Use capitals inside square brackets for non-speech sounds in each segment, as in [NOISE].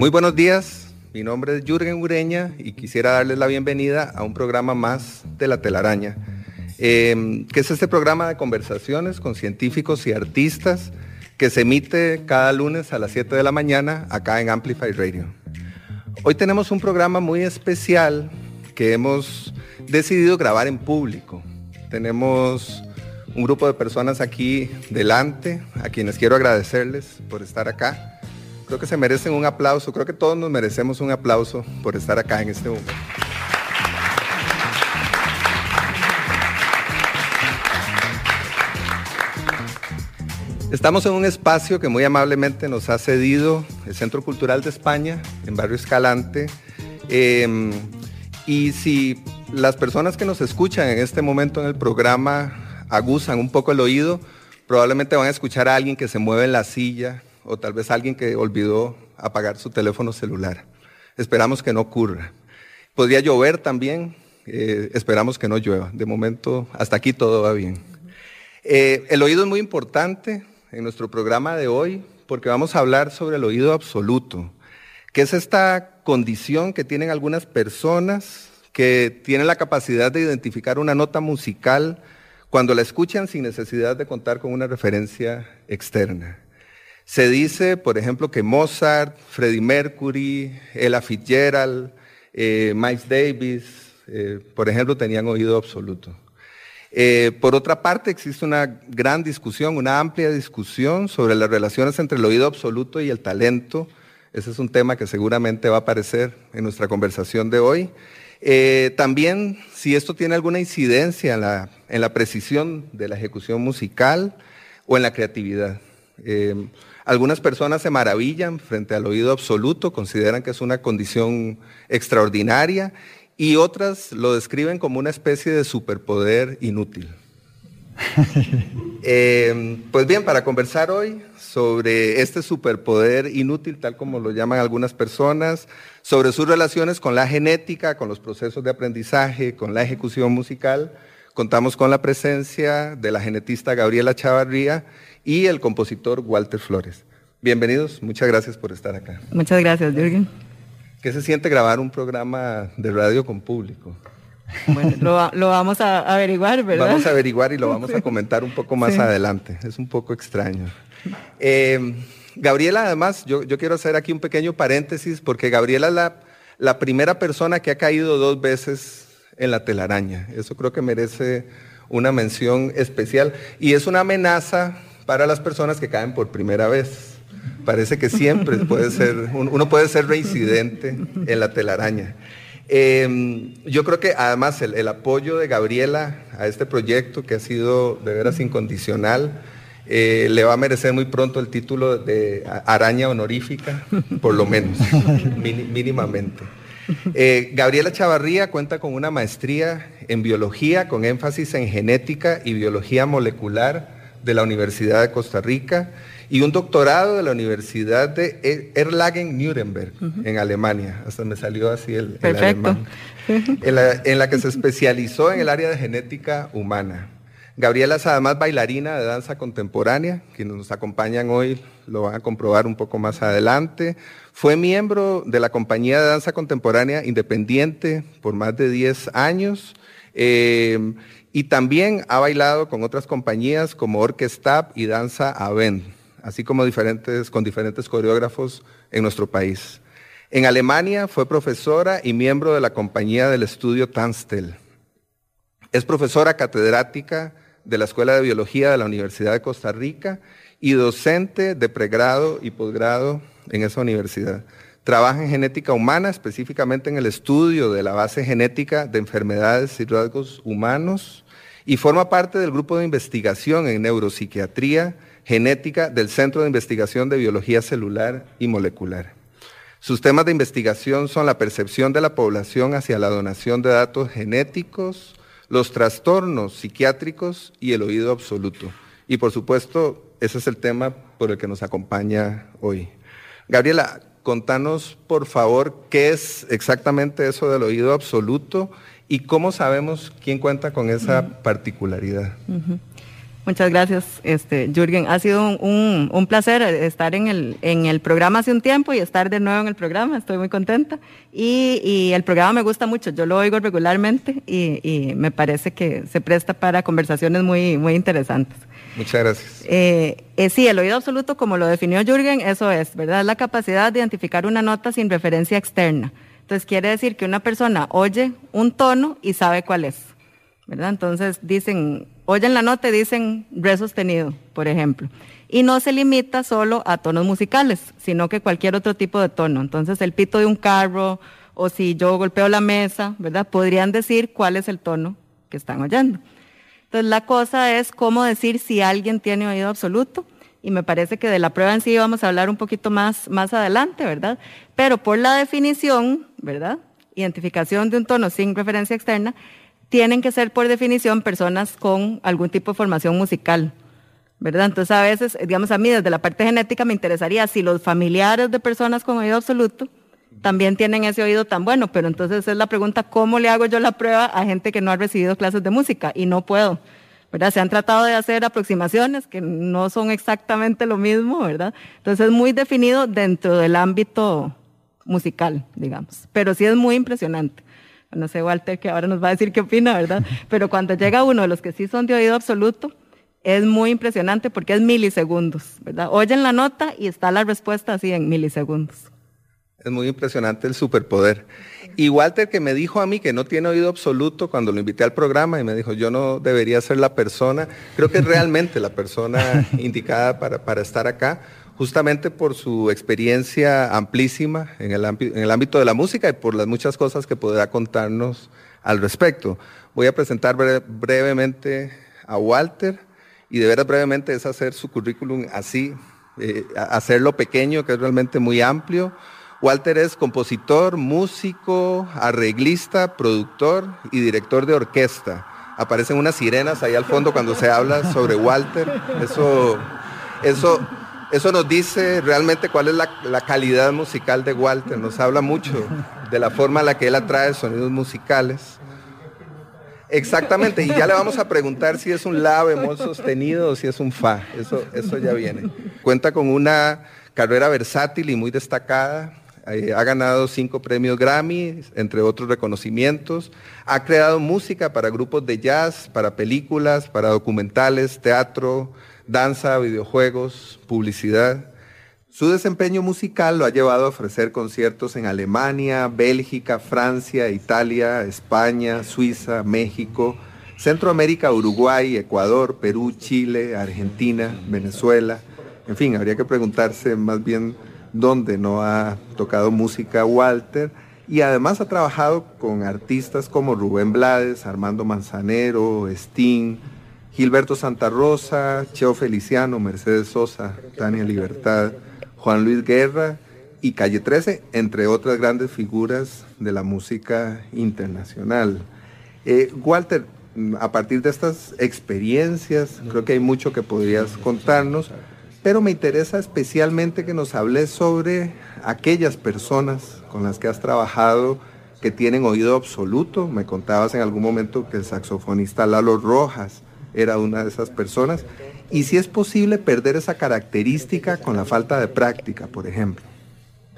Muy buenos días, mi nombre es Jürgen Ureña y quisiera darles la bienvenida a un programa más de La Telaraña, eh, que es este programa de conversaciones con científicos y artistas que se emite cada lunes a las 7 de la mañana acá en Amplify Radio. Hoy tenemos un programa muy especial que hemos decidido grabar en público. Tenemos un grupo de personas aquí delante, a quienes quiero agradecerles por estar acá. Creo que se merecen un aplauso, creo que todos nos merecemos un aplauso por estar acá en este momento. Estamos en un espacio que muy amablemente nos ha cedido el Centro Cultural de España, en Barrio Escalante. Eh, y si las personas que nos escuchan en este momento en el programa aguzan un poco el oído, probablemente van a escuchar a alguien que se mueve en la silla, o tal vez alguien que olvidó apagar su teléfono celular. Esperamos que no ocurra. Podría llover también, eh, esperamos que no llueva. De momento, hasta aquí todo va bien. Eh, el oído es muy importante en nuestro programa de hoy porque vamos a hablar sobre el oído absoluto, que es esta condición que tienen algunas personas que tienen la capacidad de identificar una nota musical cuando la escuchan sin necesidad de contar con una referencia externa. Se dice, por ejemplo, que Mozart, Freddie Mercury, Ella Fitzgerald, eh, Miles Davis, eh, por ejemplo, tenían oído absoluto. Eh, por otra parte, existe una gran discusión, una amplia discusión sobre las relaciones entre el oído absoluto y el talento. Ese es un tema que seguramente va a aparecer en nuestra conversación de hoy. también si esto tiene alguna incidencia en la, en la, precisión de la ejecución musical o en la creatividad. Algunas personas se maravillan frente al oído absoluto, consideran que es una condición extraordinaria y otras lo describen como una especie de superpoder inútil. [LAUGHS] Eh, pues bien, para conversar hoy sobre este superpoder inútil, tal como lo llaman algunas personas, sobre sus relaciones con la genética, con los procesos de aprendizaje, con la ejecución musical, contamos con la presencia de la genetista Gabriela Chavarría y el compositor Walter Flores. Bienvenidos, muchas gracias por estar acá. Muchas gracias, Jürgen. ¿Qué se siente grabar un programa de radio con público? Bueno, lo, vamos a averiguar, ¿verdad? Vamos a averiguar y lo vamos a comentar un poco más adelante. Es un poco extraño. Eh, Gabriela, además, yo, quiero hacer aquí un pequeño paréntesis porque Gabriela es la, la primera persona que ha caído dos veces en la telaraña. Eso creo que merece una mención especial y es una amenaza para las personas que caen por primera vez. Parece que siempre [LAUGHS] puede ser, uno puede ser reincidente en la telaraña. Em, yo creo que además el, apoyo de Gabriela a este proyecto, que ha sido de veras incondicional, eh, le va a merecer muy pronto el título de araña honorífica, por lo menos, [LAUGHS] mínimamente. Eh, Gabriela Chavarría cuenta con una maestría en biología con énfasis en genética y biología molecular de la Universidad de Costa Rica y un doctorado de la Universidad de Erlangen-Nuremberg, en Alemania. Hasta me salió así el, alemán. En la, en la que se especializó en el área de genética humana. Gabriela es además bailarina de danza contemporánea, quienes nos acompañan hoy lo van a comprobar un poco más adelante. Fue miembro de la compañía de danza contemporánea independiente por más de 10 años. Eh, y también ha bailado con otras compañías como Orquestab y Danza Aven, así como diferentes, con diferentes coreógrafos en nuestro país. En Alemania fue profesora y miembro de la compañía del estudio Tanstel. Es profesora catedrática de la Escuela de Biología de la Universidad de Costa Rica y docente de pregrado y posgrado en esa universidad. Trabaja en genética humana, específicamente en el estudio de la base genética de enfermedades y rasgos humanos, y forma parte del grupo de investigación en neuropsiquiatría genética del Centro de Investigación de Biología Celular y Molecular. Sus temas de investigación son la percepción de la población hacia la donación de datos genéticos, los trastornos psiquiátricos y el oído absoluto. Y por supuesto, ese es el tema por el que nos acompaña hoy. Gabriela, contanos por favor qué es exactamente eso del oído absoluto y cómo sabemos quién cuenta con esa particularidad. Muchas gracias, este, Jürgen. Ha sido un, placer estar en el, en el programa hace un tiempo y estar de nuevo en el programa. Estoy muy contenta. Y, el programa me gusta mucho. Yo lo oigo regularmente y, me parece que se presta para conversaciones muy, muy interesantes. Muchas gracias. Eh, eh, sí, el oído absoluto, como lo definió Jürgen, eso es, ¿verdad? La capacidad de identificar una nota sin referencia externa. Entonces quiere decir que una persona oye un tono y sabe cuál es. ¿verdad? Entonces dicen, oyen la nota y dicen re sostenido, por ejemplo. Y no se limita solo a tonos musicales, sino que cualquier otro tipo de tono. Entonces el pito de un carro o si yo golpeo la mesa, ¿verdad? Podrían decir cuál es el tono que están oyendo. Entonces la cosa es cómo decir si alguien tiene oído absoluto y me parece que de la prueba en sí vamos a hablar un poquito más, más adelante, ¿verdad? Pero por la definición, ¿verdad? Identificación de un tono sin referencia externa, tienen que ser por definición personas con algún tipo de formación musical. ¿verdad? Entonces a veces, digamos a mí desde la parte genética me interesaría si los familiares de personas con oído absoluto también tienen ese oído tan bueno, pero entonces es la pregunta, ¿cómo le hago yo la prueba a gente que no ha recibido clases de música? Y no puedo, ¿verdad? Se han tratado de hacer aproximaciones que no son exactamente lo mismo, ¿verdad? Entonces es muy definido dentro del ámbito musical, digamos, pero sí es muy impresionante no sé Walter que ahora nos va a decir qué opina, ¿verdad? [LAUGHS] Pero cuando llega uno de los que sí son de oído absoluto, es muy impresionante porque es milisegundos, ¿verdad? Oyen la nota y está la respuesta así en milisegundos. Es muy impresionante el superpoder. Y Walter que me dijo a mí que no tiene oído absoluto cuando lo invité al programa y me dijo, yo no debería ser la persona, creo que es realmente la persona [LAUGHS] indicada para, para estar acá, justamente por su experiencia amplísima en el, ámbito de la música y por las muchas cosas que podrá contarnos al respecto. Voy a presentar brevemente a Walter y de veras brevemente es hacer su currículum así, eh, hacerlo pequeño, que es realmente muy amplio. Walter es compositor, músico, arreglista, productor y director de orquesta. Aparecen unas sirenas ahí al fondo cuando se habla sobre Walter. Eso, eso eso nos dice realmente cuál es la, calidad musical de Walter, nos habla mucho de la forma en la que él atrae sonidos musicales. Exactamente, y ya le vamos a preguntar si es un la bemol sostenido o si es un fa, eso, eso ya viene. Cuenta con una carrera versátil y muy destacada, eh, ha ganado cinco premios Grammy, entre otros reconocimientos, ha creado música para grupos de jazz, para películas, para documentales, teatro, danza, videojuegos, publicidad. Su desempeño musical lo ha llevado a ofrecer conciertos en Alemania, Bélgica, Francia, Italia, España, Suiza, México, Centroamérica, Uruguay, Ecuador, Perú, Chile, Argentina, Venezuela. En fin, habría que preguntarse más bien dónde no ha tocado música Walter. Y además ha trabajado con artistas como Rubén Blades, Armando Manzanero, Sting, Gilberto Santa Rosa, Cheo Feliciano, Mercedes Sosa, Tania Libertad, Juan Luis Guerra y Calle 13, entre otras grandes figuras de la música internacional. Eh, Walter, a partir de estas experiencias, creo que hay mucho que podrías contarnos, pero me interesa especialmente que nos hables sobre aquellas personas con las que has trabajado que tienen oído absoluto. Me contabas en algún momento que el saxofonista Lalo Rojas, era una de esas personas. Y si es posible perder esa característica con la falta de práctica, por ejemplo.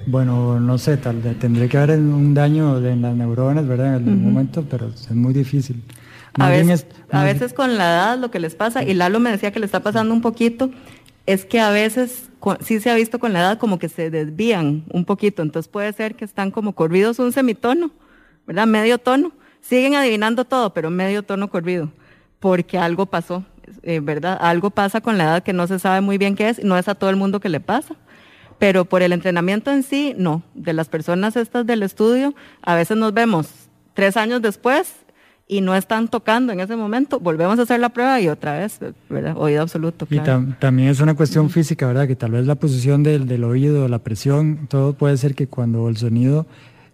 Bueno, no sé, tal vez tendré que haber un daño en las neuronas, ¿verdad? En algún momento, pero es muy difícil. a veces, a veces con la edad lo que les pasa, y Lalo me decía que le está pasando un poquito, es que a veces sí se ha visto con la edad como que se desvían un poquito, entonces puede ser que están como corridos un semitono, ¿verdad? Medio tono. Siguen adivinando todo, pero medio tono corrido porque algo pasó, eh, ¿verdad? Algo pasa con la edad que no se sabe muy bien qué es, no es a todo el mundo que le pasa. Pero por el entrenamiento en sí, no. De las personas estas del estudio, a veces nos vemos tres años después y no están tocando en ese momento, volvemos a hacer la prueba y otra vez, ¿verdad? Oído absoluto. Y también es una cuestión física, ¿verdad? Que tal vez la posición del, del oído, la presión, todo puede ser que cuando el sonido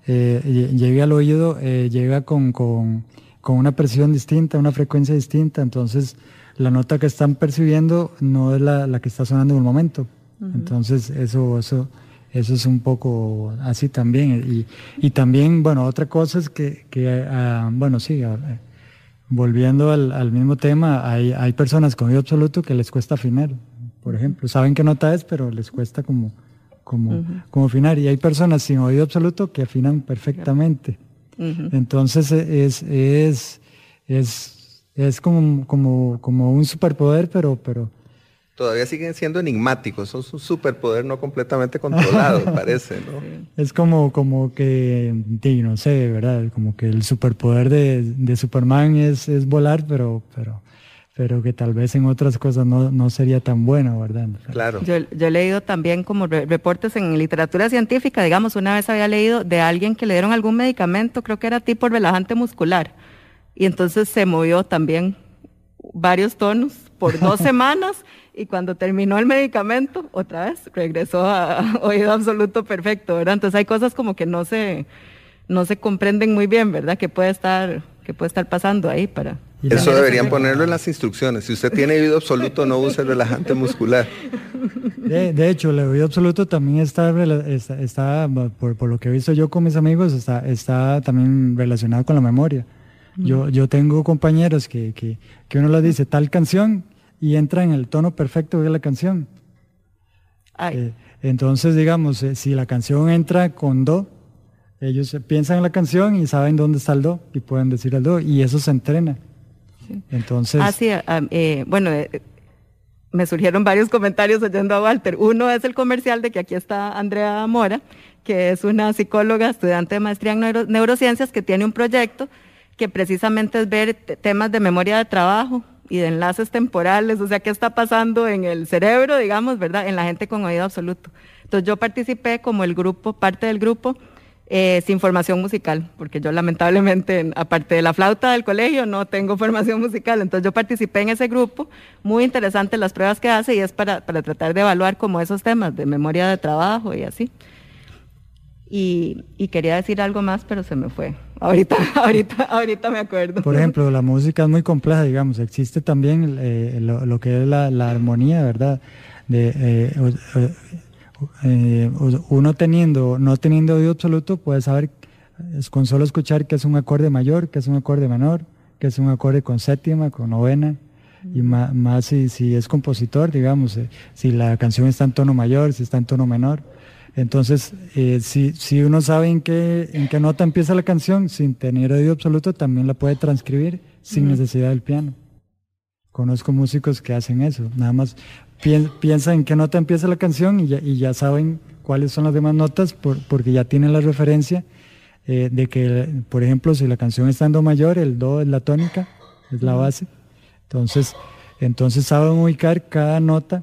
eh, llegue al oído, eh, llega con, con, con, una presión distinta, una frecuencia distinta, entonces la nota que están percibiendo no es la, la que está sonando en el momento. Entonces eso, eso, eso es un poco así también. Y, y también, bueno, otra cosa es que, que uh, bueno, sí, uh, volviendo al, al, mismo tema, hay, hay personas con oído absoluto que les cuesta afinar, por ejemplo. Saben qué nota es, pero les cuesta como, como, uh -huh. como afinar. Y hay personas sin oído absoluto que afinan perfectamente. -huh. Entonces es, es, es, es como, como, como un superpoder, pero, pero, todavía siguen siendo enigmáticos, son un superpoder no completamente controlado, [LAUGHS] parece, ¿no? Es como, como que, no sé, ¿verdad? Como que el superpoder de, de Superman es, es, volar, pero, pero, pero que tal vez en otras cosas no, no sería tan bueno, ¿verdad? Claro. Yo, yo he leído también como re reportes en literatura científica, digamos, una vez había leído de alguien que le dieron algún medicamento, creo que era tipo relajante muscular, y entonces se movió también varios tonos por [LAUGHS] dos semanas y cuando terminó el medicamento, otra vez regresó a oído absoluto perfecto, ¿verdad? Entonces hay cosas como que no se, no se comprenden muy bien, ¿verdad? Que puede estar, que puede estar pasando ahí para... Eso deberían ponerlo en las instrucciones. Si usted tiene oído absoluto, no use el relajante muscular. De, de, hecho, el oído absoluto también está, está, está por, por, lo que he visto yo con mis amigos, está, está también relacionado con la memoria. Yo, yo tengo compañeros que, que, que uno les dice tal canción y entra en el tono perfecto de la canción. Eh, entonces, digamos, eh, si la canción entra con do, ellos piensan en la canción y saben dónde está el do y pueden decir el do y eso se entrena. Sí. Entonces. Ah, sí, eh, bueno, me surgieron varios comentarios oyendo a Walter. Uno es el comercial de que aquí está Andrea Mora, que es una psicóloga, estudiante de maestría en neuro, neurociencias, que tiene un proyecto que precisamente es ver temas de memoria de trabajo, y de enlaces temporales, o sea, qué está pasando en el cerebro, digamos, ¿verdad? En la gente con oído absoluto. Entonces yo participé como el grupo, parte del grupo, eh, sin formación musical, porque yo lamentablemente, aparte de la flauta del colegio, no tengo [LAUGHS] formación musical. Entonces yo participé en ese grupo, muy interesante las pruebas que hace y es para, para tratar de evaluar como esos temas de memoria de trabajo y así. Y, y, quería decir algo más, pero se me fue. Ahorita, [LAUGHS] ahorita, ahorita me acuerdo. Por ejemplo, la música es muy compleja, digamos. Existe también eh, lo, que es la, la armonía, ¿verdad? De, eh, eh, uno teniendo, no teniendo oído absoluto, puede saber con solo escuchar que es un acorde mayor, que es un acorde menor, que es un acorde con séptima, con novena. Y más, más si, si es compositor, digamos, si la canción está en tono mayor, si está en tono menor. Entonces, eh, si, si, uno sabe en qué, en qué nota empieza la canción, sin tener oído absoluto, también la puede transcribir sin uh -huh. necesidad del piano. Conozco músicos que hacen eso, nada más piensa en qué nota empieza la canción y ya, y ya saben cuáles son las demás notas por, porque ya tienen la referencia eh, de que, por ejemplo, si la canción está en do mayor, el do es la tónica, es la base. Entonces, entonces saben ubicar cada nota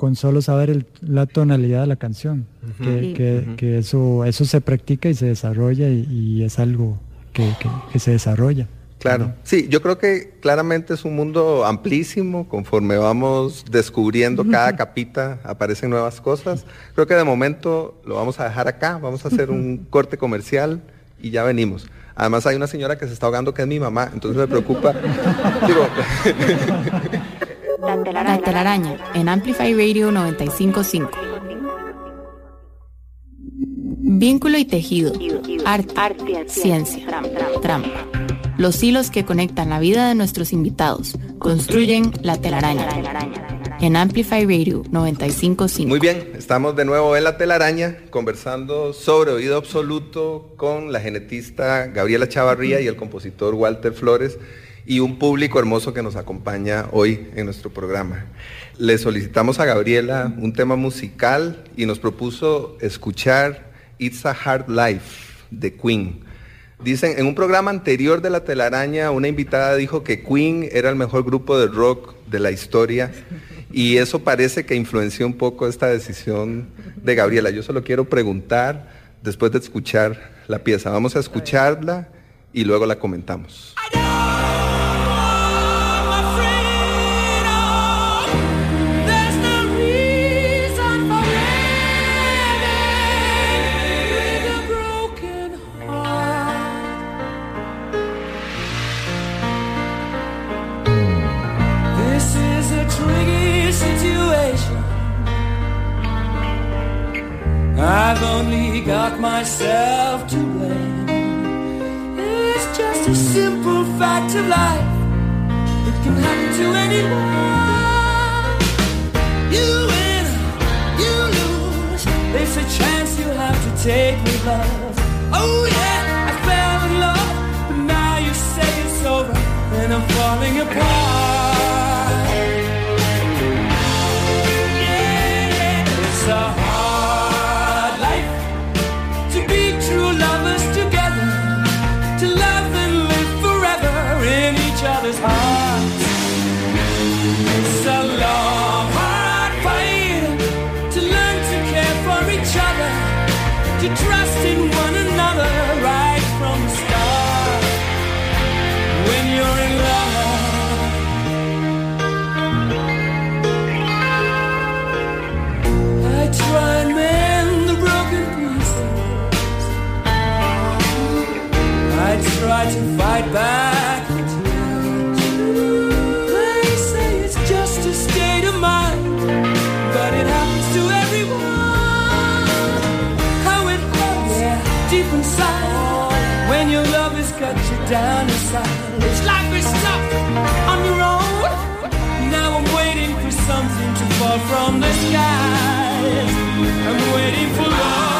con solo saber el, la tonalidad de la canción, uh -huh. que, que, uh -huh. que, eso, eso se practica y se desarrolla y, y es algo que, que, se desarrolla. Claro, sí, yo creo que claramente es un mundo amplísimo, conforme vamos descubriendo cada capita aparecen nuevas cosas. Creo que de momento lo vamos a dejar acá, vamos a hacer un corte comercial y ya venimos. Además hay una señora que se está ahogando que es mi mamá, entonces me preocupa. [LAUGHS] Digo, La telaraña, la telaraña en Amplify Radio 955. Vínculo y tejido, arte, arte ciencia, trampa. Los hilos que conectan la vida de nuestros invitados construyen la telaraña. En Amplify Radio 955. Muy bien, estamos de nuevo en la telaraña conversando sobre oído absoluto con la genetista Gabriela Chavarría y el compositor Walter Flores y un público hermoso que nos acompaña hoy en nuestro programa. Le solicitamos a Gabriela un tema musical y nos propuso escuchar It's a Hard Life de Queen. Dicen, en un programa anterior de La Telaraña, una invitada dijo que Queen era el mejor grupo de rock de la historia y eso parece que influenció un poco esta decisión de Gabriela. Yo solo quiero preguntar, después de escuchar la pieza, vamos a escucharla y luego la comentamos. I've only got myself to blame. It's just a simple fact of life. It can happen to anyone. You win, you lose. There's a chance you have to take with love. Oh yeah, I fell in love, but now you say it's over, and I'm falling apart. Yeah, it's a each other's. It's a long, hard fight to learn to care for each other, to trust in one another right from the start. When you're in love. I try and mend the broken pieces. I try to fight back something to fall from the skies. I'm waiting for love.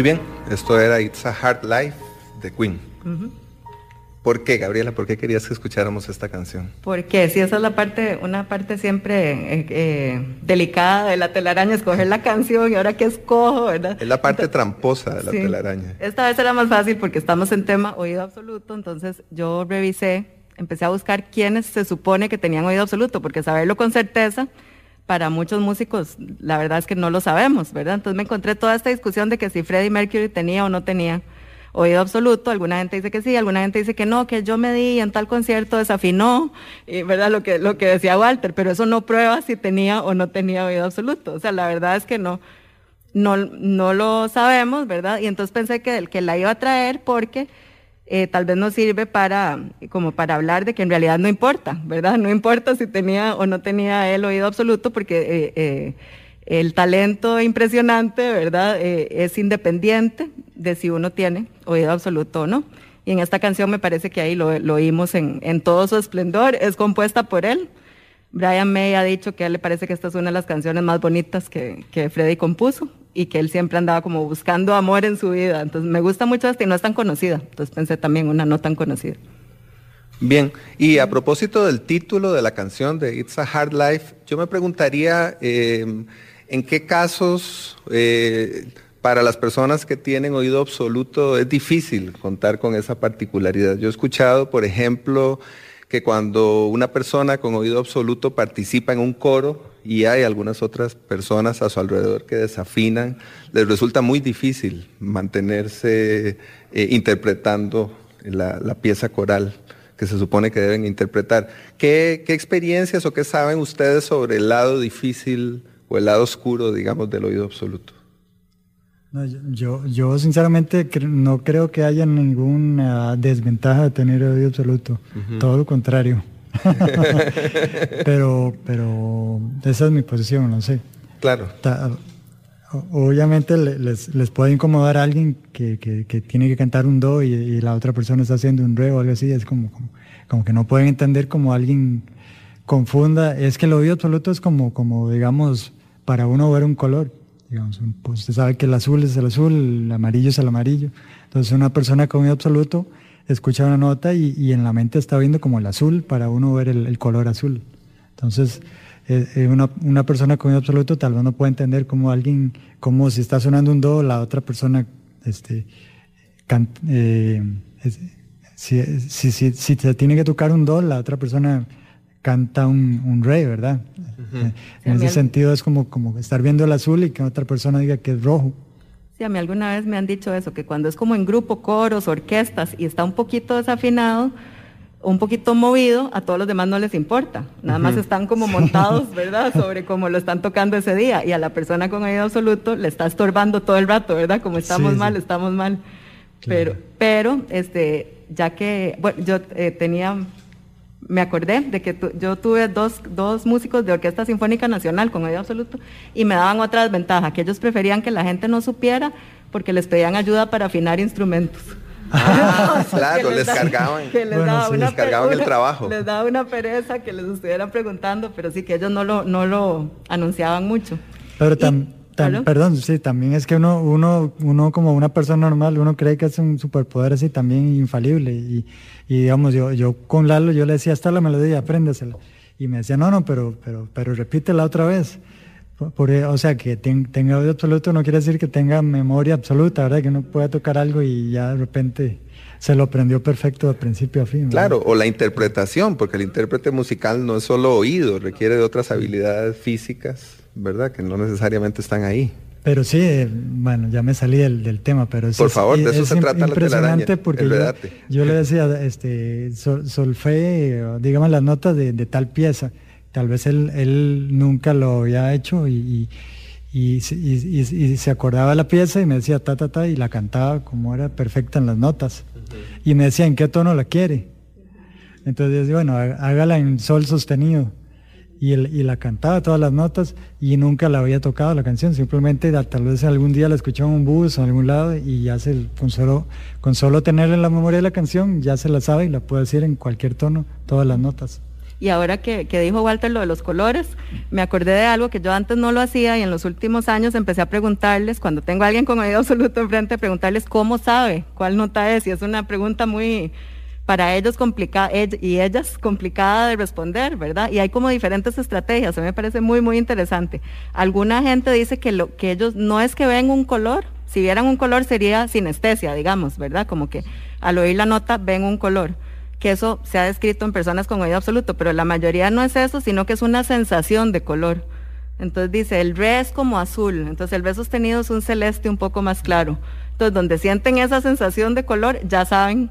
Muy bien, esto era It's a Hard Life de Queen. ¿Por qué, Gabriela? ¿Por qué querías que escucháramos esta canción? Porque si esa es la parte, una parte siempre eh, eh, delicada de la telaraña, escoger la canción y ahora qué escojo, ¿verdad? Es la parte tramposa de la Sí. telaraña. Esta vez era más fácil porque estamos en tema oído absoluto, entonces yo revisé, empecé a buscar quiénes se supone que tenían oído absoluto, porque saberlo con certeza, para muchos músicos, la verdad es que no lo sabemos, ¿verdad? Entonces me encontré toda esta discusión de que si Freddie Mercury tenía o no tenía oído absoluto, alguna gente dice que sí, alguna gente dice que no, que yo me di en tal concierto desafinó, y, ¿verdad? Lo que, lo que decía Walter, pero eso no prueba si tenía o no tenía oído absoluto, o sea, la verdad es que no, no, no lo sabemos, ¿verdad? Y entonces pensé que, que la iba a traer porque eh, tal vez nos sirve para, como para hablar de que en realidad no importa, ¿verdad? No importa si tenía o no tenía el oído absoluto porque eh, eh, el talento impresionante, ¿verdad? Es independiente de si uno tiene oído absoluto o no. Y en esta canción me parece que ahí lo, lo oímos en, en todo su esplendor, es compuesta por él. Brian May ha dicho que a él le parece que esta es una de las canciones más bonitas que, que Freddy compuso y que él siempre andaba como buscando amor en su vida. Entonces me gusta mucho esta y no es tan conocida. Entonces pensé también una no tan conocida. Bien, y a propósito del título de la canción de It's a Hard Life, yo me preguntaría eh, en qué casos eh, para las personas que tienen oído absoluto es difícil contar con esa particularidad. Yo he escuchado, por ejemplo, que cuando una persona con oído absoluto participa en un coro y hay algunas otras personas a su alrededor que desafinan, les resulta muy difícil mantenerse eh, interpretando la, pieza coral que se supone que deben interpretar. ¿Qué, ¿Qué, experiencias o qué saben ustedes sobre el lado difícil o el lado oscuro, digamos, del oído absoluto? No, yo, yo sinceramente no creo que haya ninguna desventaja de tener oído absoluto, uh -huh. todo lo contrario. [LAUGHS] pero, pero esa es mi posición, no sé. Claro. Ta, obviamente les, les, puede incomodar a alguien que, que, que, tiene que cantar un do y, y, la otra persona está haciendo un re o algo así, es como, como, como, que no pueden entender como alguien confunda, es que el oído absoluto es como, como digamos, para uno ver un color, digamos, pues usted sabe que el azul es el azul, el amarillo es el amarillo, entonces una persona con oído absoluto escucha una nota y, y en la mente está viendo como el azul para uno ver el, el color azul, entonces eh, una, una, persona con absoluto tal vez no puede entender como alguien, como si está sonando un do, la otra persona, este, can, eh, es, si, si, si, si, se tiene que tocar un do, la otra persona canta un, un re, ¿verdad? En ese sentido es como, como estar viendo el azul y que otra persona diga que es rojo. Sí, a mí alguna vez me han dicho eso, que cuando es como en grupo, coros, orquestas y está un poquito desafinado, un poquito movido, a todos los demás no les importa. Nada más están como montados, [LAUGHS] ¿verdad? Sobre cómo lo están tocando ese día. Y a la persona con oído absoluto le está estorbando todo el rato, ¿verdad? Como estamos sí, mal, sí. estamos mal. Claro. Pero, pero, este, ya que, bueno, yo eh, tenía, me acordé de que tu, yo tuve dos, dos músicos de Orquesta Sinfónica Nacional con oído absoluto y me daban otra desventaja, que ellos preferían que la gente no supiera porque les pedían ayuda para afinar instrumentos. Ah, [LAUGHS] claro, les, les, cargaban. Que les, bueno, daba sí. una, les cargaban una, el trabajo. Les daba una pereza que les estuvieran preguntando, pero sí que ellos no lo, no lo anunciaban mucho. Pero tam, y, tam, perdón, sí, también es que uno, uno, uno como una persona normal, uno cree que es un superpoder así también infalible. Y, y digamos, yo, yo con Lalo, yo le decía, hasta la melodía, apréndesela. Y me decía, no, no, pero, pero, pero repítela otra vez. Por, o sea, que ten, tenga oído absoluto no quiere decir que tenga memoria absoluta, ¿verdad? Que uno pueda tocar algo y ya de repente se lo aprendió perfecto de principio a fin. ¿verdad? Claro, o la interpretación, porque el intérprete musical no es solo oído, requiere de otras habilidades físicas, ¿verdad? Que no necesariamente están ahí. Pero sí, eh, bueno, ya me salí del, del tema, pero Por favor, de eso es se trata impresionante la porque yo, yo, le decía, este, sol, solfé, digamos, las notas de, de tal pieza tal vez él, él nunca lo había hecho y, y, y, y, se acordaba la pieza y me decía ta, ta, ta, y la cantaba como era perfecta en las notas. Uh -huh. Y me decía, ¿en qué tono la quiere? Entonces, bueno, hágala en sol sostenido. Y, el, y la cantaba todas las notas y nunca la había tocado la canción, simplemente tal vez algún día la escuchaba en un bus o en algún lado y ya se, con con solo tenerla en la memoria la canción ya se la sabe y la puede decir en cualquier tono, todas las notas. Y ahora que, que, dijo Walter lo de los colores, me acordé de algo que yo antes no lo hacía y en los últimos años empecé a preguntarles, cuando tengo a alguien con oído absoluto enfrente, preguntarles cómo sabe, cuál nota es. Y es una pregunta muy, para ellos complicada y ellas complicada de responder, ¿verdad? Y hay como diferentes estrategias, a mí me parece muy, muy interesante. Alguna gente dice que, lo, que ellos no es que ven un color, si vieran un color sería sinestesia, digamos, ¿verdad? Como que al oír la nota ven un color que eso se ha descrito en personas con oído absoluto, pero la mayoría no es eso, sino que es una sensación de color. Entonces dice, el re es como azul, entonces el re sostenido es un celeste un poco más claro. Entonces donde sienten esa sensación de color, ya saben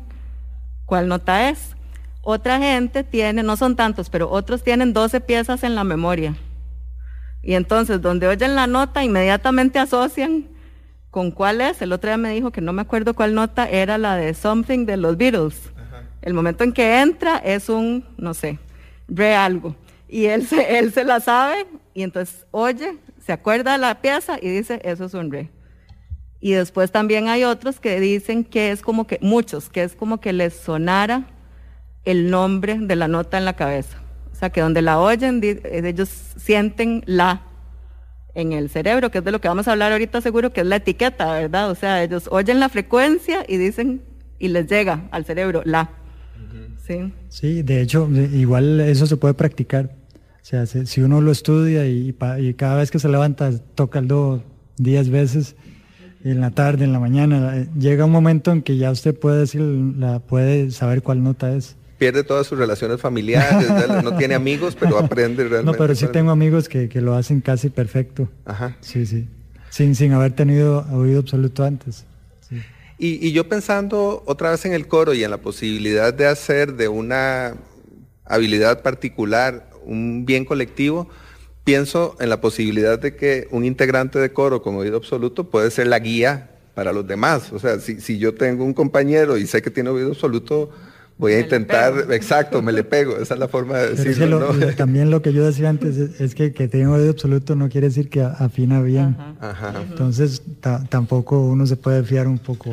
cuál nota es. Otra gente tiene, no son tantos, pero otros tienen 12 piezas en la memoria. Y entonces donde oyen la nota, inmediatamente asocian con cuál es. El otro día me dijo que no me acuerdo cuál nota era la de Something de los Beatles. El momento en que entra es un, no sé, re algo. Y él se, [LAUGHS] él se la sabe y entonces oye, se acuerda de la pieza y dice, eso es un re. Y después también hay otros que dicen que es como que, muchos, que es como que les sonara el nombre de la nota en la cabeza. O sea, que donde la oyen, ellos sienten la en el cerebro, que es de lo que vamos a hablar ahorita seguro, que es la etiqueta, ¿verdad? O sea, ellos oyen la frecuencia y dicen, y les llega al cerebro la Sí. Sí, de hecho, igual eso se puede practicar. O sea, si uno lo estudia y, y cada vez que se levanta toca el do 10 veces, en la tarde, en la mañana, eh, llega un momento en que ya usted puede decir, la, puede saber cuál nota es. Pierde todas sus relaciones familiares, [LAUGHS] no tiene amigos, pero aprende realmente. No, pero sí tengo amigos que, que lo hacen casi perfecto. Ajá. Sí, sí. Sin, sin haber tenido oído absoluto antes. Sí. Y, y yo pensando otra vez en el coro y en la posibilidad de hacer de una habilidad particular un bien colectivo, pienso en la posibilidad de que un integrante de coro con oído absoluto puede ser la guía para los demás. O sea, si, si yo tengo un compañero y sé que tiene oído absoluto, voy a Me intentar, exacto, me le pego, esa es la forma de Pero es que decirlo. lo- ¿no? lo- también lo que yo decía antes es, es que que tenga oído absoluto no quiere decir que a- afina bien. Ajá. Entonces ta- tampoco uno se puede fiar un poco.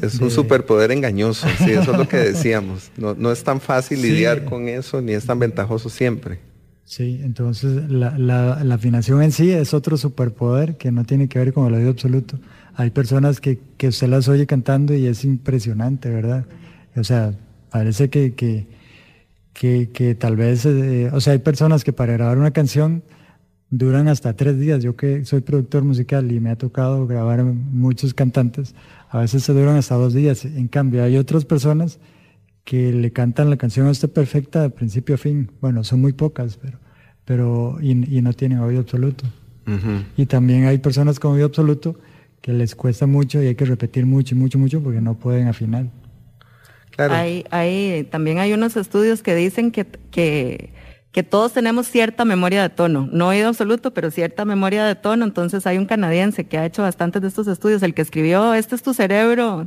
Es de- un superpoder engañoso, sí, eso es lo que decíamos. No, no es tan fácil Sí. lidiar con eso, ni es tan ventajoso siempre. Sí, entonces la, la- la afinación en sí es otro superpoder que no tiene que ver con el oído absoluto. Hay personas que, que usted las oye cantando y es impresionante, ¿verdad? O sea, parece que, que, que, que tal vez, eh, o sea, hay personas que para grabar una canción duran hasta tres días. Yo que soy productor musical y me ha tocado grabar muchos cantantes, a veces se duran hasta dos días. En cambio, hay otras personas que le cantan la canción a usted perfecta de principio a fin. Bueno, son muy pocas, pero, pero y, y no tienen oído absoluto. Y también hay personas con oído absoluto que les cuesta mucho y hay que repetir mucho y mucho, mucho porque no pueden afinar. Claro. Hay, hay, también hay unos estudios que dicen que, que, que todos tenemos cierta memoria de tono, no oído absoluto, pero cierta memoria de tono. Entonces hay un canadiense que ha hecho bastantes de estos estudios, el que escribió Este es tu cerebro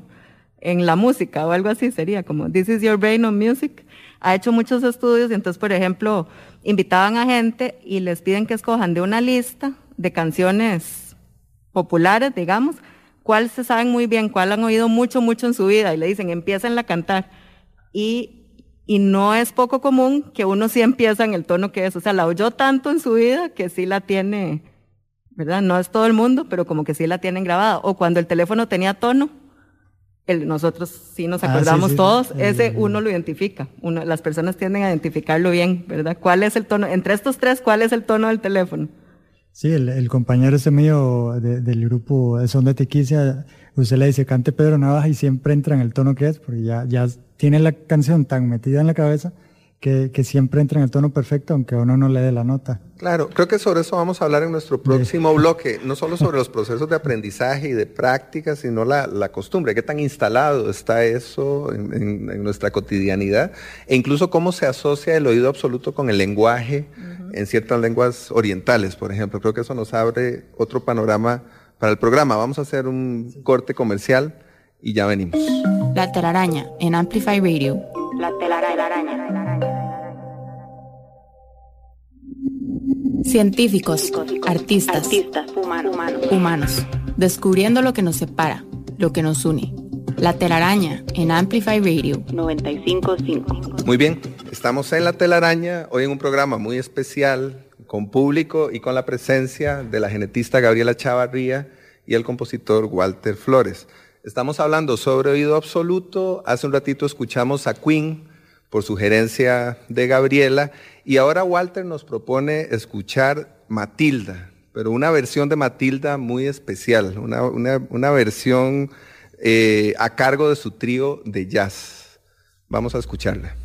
en la música o algo así sería como This is your brain on music. Ha hecho muchos estudios y entonces, por ejemplo, invitaban a gente y les piden que escojan de una lista de canciones populares, digamos, cuál se saben muy bien, cuál han oído mucho, mucho en su vida y le dicen, empiecen a cantar. Y, y no es poco común que uno sí empieza en el tono que es, o sea, la oyó tanto en su vida que sí la tiene, ¿verdad? No es todo el mundo, pero como que sí la tienen grabada. O cuando el teléfono tenía tono, el, nosotros sí nos Ah, sí, acordamos sí, todos, ese uno lo identifica. Uno, las personas tienden a identificarlo bien, ¿verdad? ¿Cuál es el tono? Entre estos tres, ¿cuál es el tono del teléfono? Sí, el, el compañero ese mío de- del grupo de Son de Tequicia, usted le dice cante Pedro Navaja y siempre entra en el tono que es, porque ya, ya tiene la canción tan metida en la cabeza que, que siempre entra en el tono perfecto, aunque uno no le dé la nota. Claro, creo que sobre eso vamos a hablar en nuestro próximo bloque, no solo sobre los procesos de aprendizaje y de práctica, sino la, la costumbre, qué tan instalado está eso en, en- en nuestra cotidianidad, e incluso cómo se asocia el oído absoluto con el lenguaje en ciertas lenguas orientales, por ejemplo. Creo que eso nos abre otro panorama para el programa. Vamos a hacer un corte comercial y ya venimos. La telaraña en Amplify Radio. La telaraña. Científicos, artistas, Artistas, humanos, humanos. humanos, descubriendo lo que nos separa, lo que nos une. La telaraña en Amplify Radio. 95.5. Muy bien, estamos en La Telaraña, hoy en un programa muy especial, con público y con la presencia de la genetista Gabriela Chavarría y el compositor Walter Flores. Estamos hablando sobre oído absoluto, hace un ratito escuchamos a Queen por sugerencia de Gabriela y ahora Walter nos propone escuchar Matilda, pero una versión de Matilda muy especial, una, una- una versión eh, a cargo de su trío de jazz. Vamos a escucharla.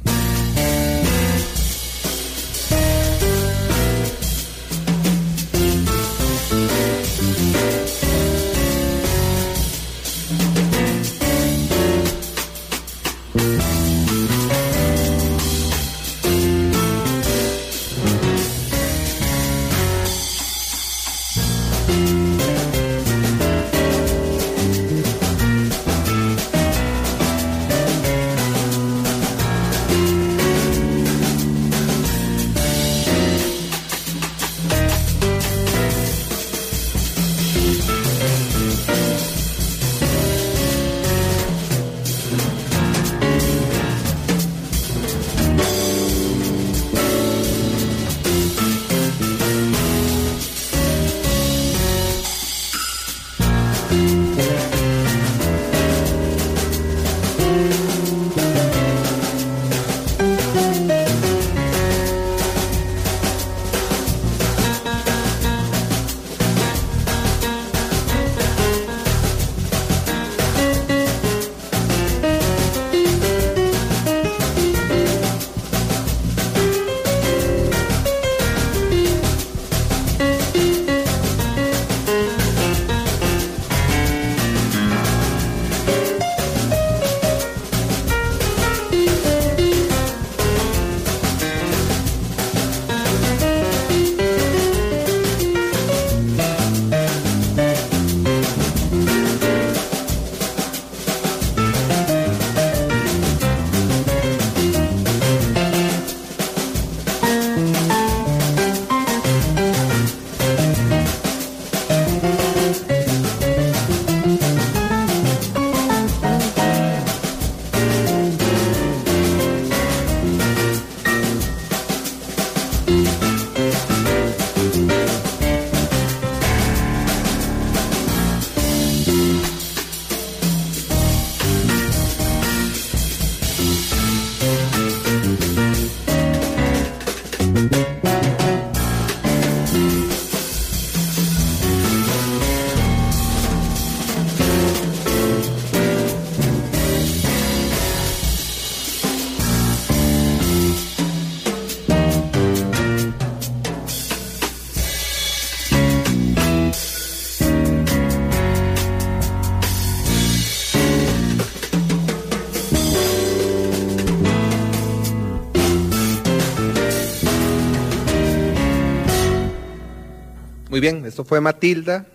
Bien, esto fue Matilda,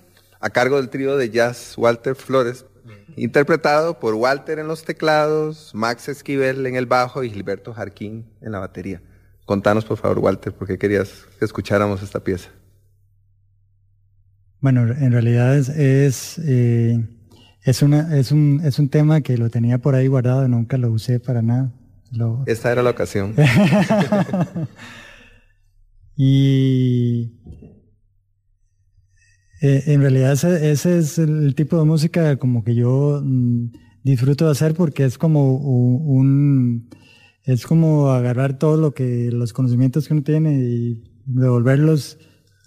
a cargo del trío de jazz Walter Flores, interpretado por Walter en los teclados, Max Esquivel en el bajo y Gilberto Jarquín en la batería. Contanos, por favor, Walter, por qué querías que escucháramos esta pieza. Bueno, en realidad es, es, eh, es, una, es, un, es un tema que lo tenía por ahí guardado y nunca lo usé para nada. Lo- [LAUGHS] Esta era la ocasión. [LAUGHS] y eh, en realidad ese, es el tipo de música como que yo mm, disfruto de hacer porque es como un es como agarrar todo lo que los conocimientos que uno tiene y devolverlos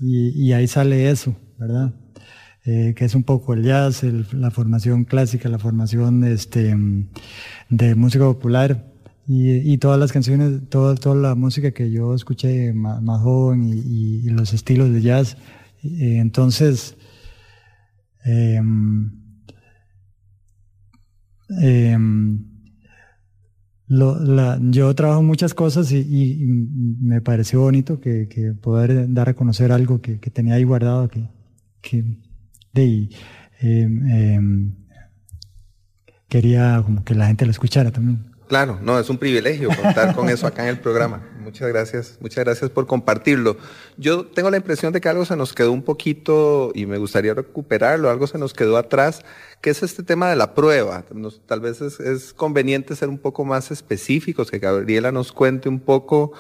y, ahí sale eso, ¿verdad? Eh, que es un poco el jazz, la formación clásica, la formación este, mm, de música popular y, todas las canciones, toda, toda la música que yo escuché más, joven y los estilos de jazz. Eh, entonces, em, em, yo trabajo muchas cosas y, me pareció bonito que, poder dar a conocer algo que, tenía ahí guardado que, em, quería como que la gente lo escuchara también. Claro, no, es un privilegio contar con eso acá en el programa. [LAUGHS] Muchas gracias, muchas gracias por compartirlo. Yo tengo la impresión de que algo se nos quedó un poquito y me gustaría recuperarlo, algo se nos quedó atrás, que es este tema de la prueba. Nos- tal vez es, es conveniente ser un poco más específicos, que Gabriela nos cuente un poco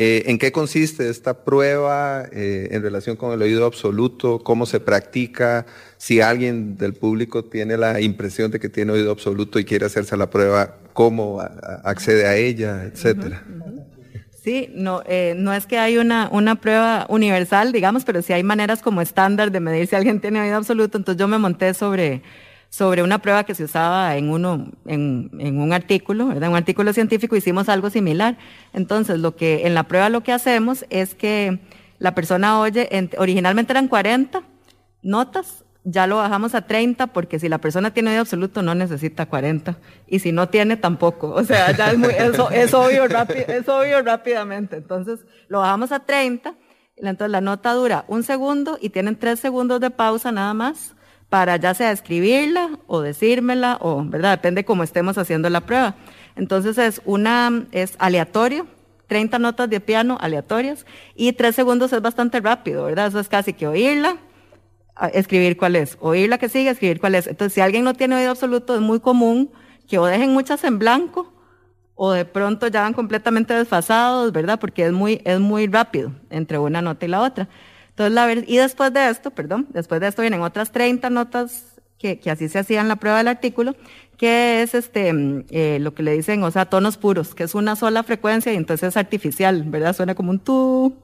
eh, en qué consiste esta prueba eh, en relación con el oído absoluto, cómo se practica, si alguien del público tiene la impresión de que tiene oído absoluto y quiere hacerse la prueba, cómo accede a ella, etcétera. Sí, no, eh, no es que hay una, una prueba universal, digamos, pero sí hay maneras como estándar de medir si alguien tiene oído absoluto. Entonces yo me monté sobre, sobre una prueba que se usaba en, uno, en, en un artículo, ¿verdad? Un artículo científico, hicimos algo similar. Entonces, lo que, en la prueba lo que hacemos es que la persona oye, en- originalmente eran 40 notas, ya lo bajamos a 30 porque si la persona tiene oído absoluto no necesita 40 y si no tiene tampoco, o sea, ya es, muy, eso, es, obvio, rápi- es obvio rápidamente, entonces lo bajamos a 30, y entonces la nota dura un segundo y tienen tres segundos de pausa nada más para ya sea escribirla o decírmela o, ¿verdad? Depende cómo estemos haciendo la prueba. Entonces es una, es aleatorio, 30 notas de piano aleatorias y tres segundos es bastante rápido, ¿verdad? Eso es casi que oírla, escribir cuál es, oír la que sigue, escribir cuál es. Entonces, si alguien no tiene oído absoluto, es muy común que o dejen muchas en blanco o de pronto ya van completamente desfasados, ¿verdad? Porque es muy, es muy rápido entre una nota y la otra. Y después de esto, perdón, después de esto vienen otras 30 notas que, así se hacían la prueba del artículo, que es este, mm, eh, lo que le dicen, o sea, tonos puros, que es una sola frecuencia y entonces es artificial, ¿verdad? Suena como un tú,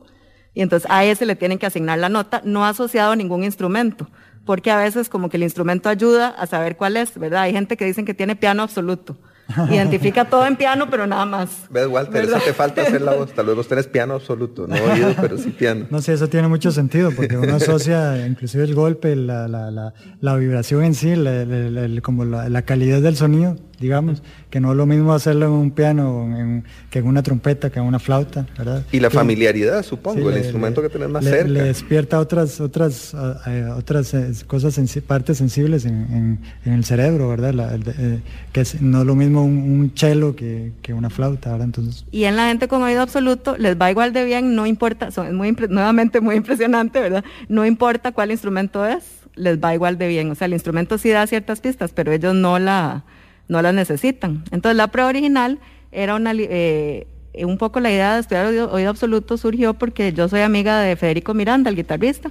y entonces a ese le tienen que asignar la nota, no asociado a ningún instrumento, porque a veces como que el instrumento ayuda a saber cuál es, ¿verdad? Hay gente que dicen que tiene piano absoluto. [LAUGHS] Identifica todo en piano, pero nada más. ¿Ves, Walter? ¿Verdad? Eso te falta hacer la voz. [LAUGHS] Tal vez vos tenés piano absoluto, no oído, pero sí piano. No sé, eso tiene mucho sentido porque uno asocia inclusive el golpe, la, la, la, la vibración en sí, la- la- la- la- como la, la calidad del sonido, digamos, que no es lo mismo hacerlo en un piano en- que en una trompeta, que en una flauta, ¿verdad? Y la Que- familiaridad, supongo, Sí, el le- instrumento le- que tenés más le- cerca. Le despierta otras, otras, eh, otras eh, cosas, sensi- partes sensibles en, en- en el cerebro, ¿verdad? La- el de- eh, que es no es lo mismo un, un cello que, que una flauta, ¿verdad? Entonces, Y en la gente con oído absoluto les va igual de bien, no importa, son, es muy impre- nuevamente muy impresionante, ¿verdad? No importa cuál instrumento es, les va igual de bien. O sea, el instrumento sí da ciertas pistas, pero ellos no la, no las necesitan. Entonces, la prueba original era una, eh, un poco la idea de estudiar oído, oído absoluto surgió porque yo soy amiga de Federico Miranda, el guitarrista,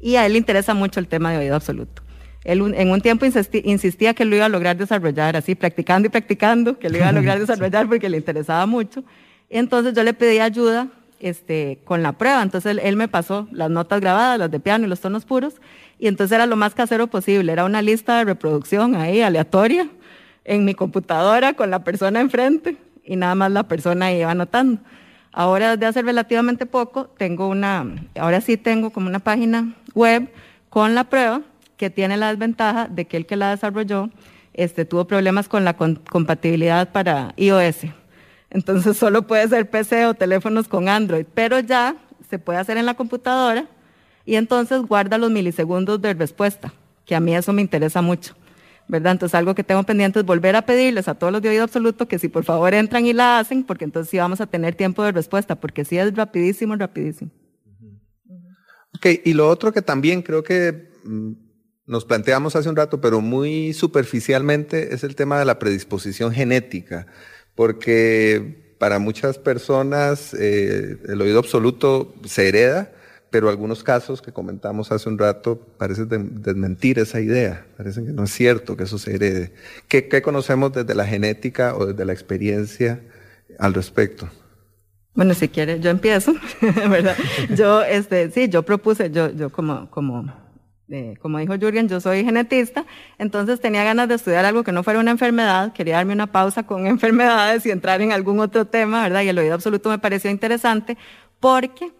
y a él le interesa mucho el tema de oído absoluto. Él un- en un tiempo insistía que lo iba a lograr desarrollar, así practicando y practicando, que lo iba a [LAUGHS] lograr desarrollar porque le interesaba mucho. Entonces yo le pedí ayuda este, con la prueba. Entonces él, él me pasó las notas grabadas, las de piano y los tonos puros, y entonces era lo más casero posible. Era una lista de reproducción ahí aleatoria en mi computadora con la persona enfrente y nada más la persona iba anotando. Ahora, desde hace relativamente poco, tengo una, ahora sí tengo como una página web con la prueba que tiene la desventaja de que el que la desarrolló este, tuvo problemas con la compatibilidad para iOS. Entonces [LAUGHS] solo puede ser PC o teléfonos con Android, pero ya se puede hacer en la computadora y entonces guarda los milisegundos de respuesta, que a mí eso me interesa mucho. ¿Verdad? Entonces algo que tengo pendiente es volver a pedirles a todos los de oído absoluto que si por favor entran y la hacen, porque entonces sí vamos a tener tiempo de respuesta, porque sí es rapidísimo, rapidísimo. Ok, y lo otro que también creo que mm, nos planteamos hace un rato, pero muy superficialmente, es el tema de la predisposición genética, porque para muchas personas eh, el oído absoluto se hereda, pero algunos casos que comentamos hace un rato parecen de- desmentir esa idea, parecen que no es cierto que eso se herede. ¿Qué, qué conocemos desde la genética o desde la experiencia al respecto? Bueno, si quiere, yo empiezo, [LAUGHS] ¿verdad? Yo, este, sí, yo propuse, yo, yo como, como, eh, como dijo Jürgen, yo soy genetista, entonces tenía ganas de estudiar algo que no fuera una enfermedad, quería darme una pausa con [LAUGHS] enfermedades y entrar en algún otro tema, ¿verdad? Y el oído absoluto me pareció interesante porque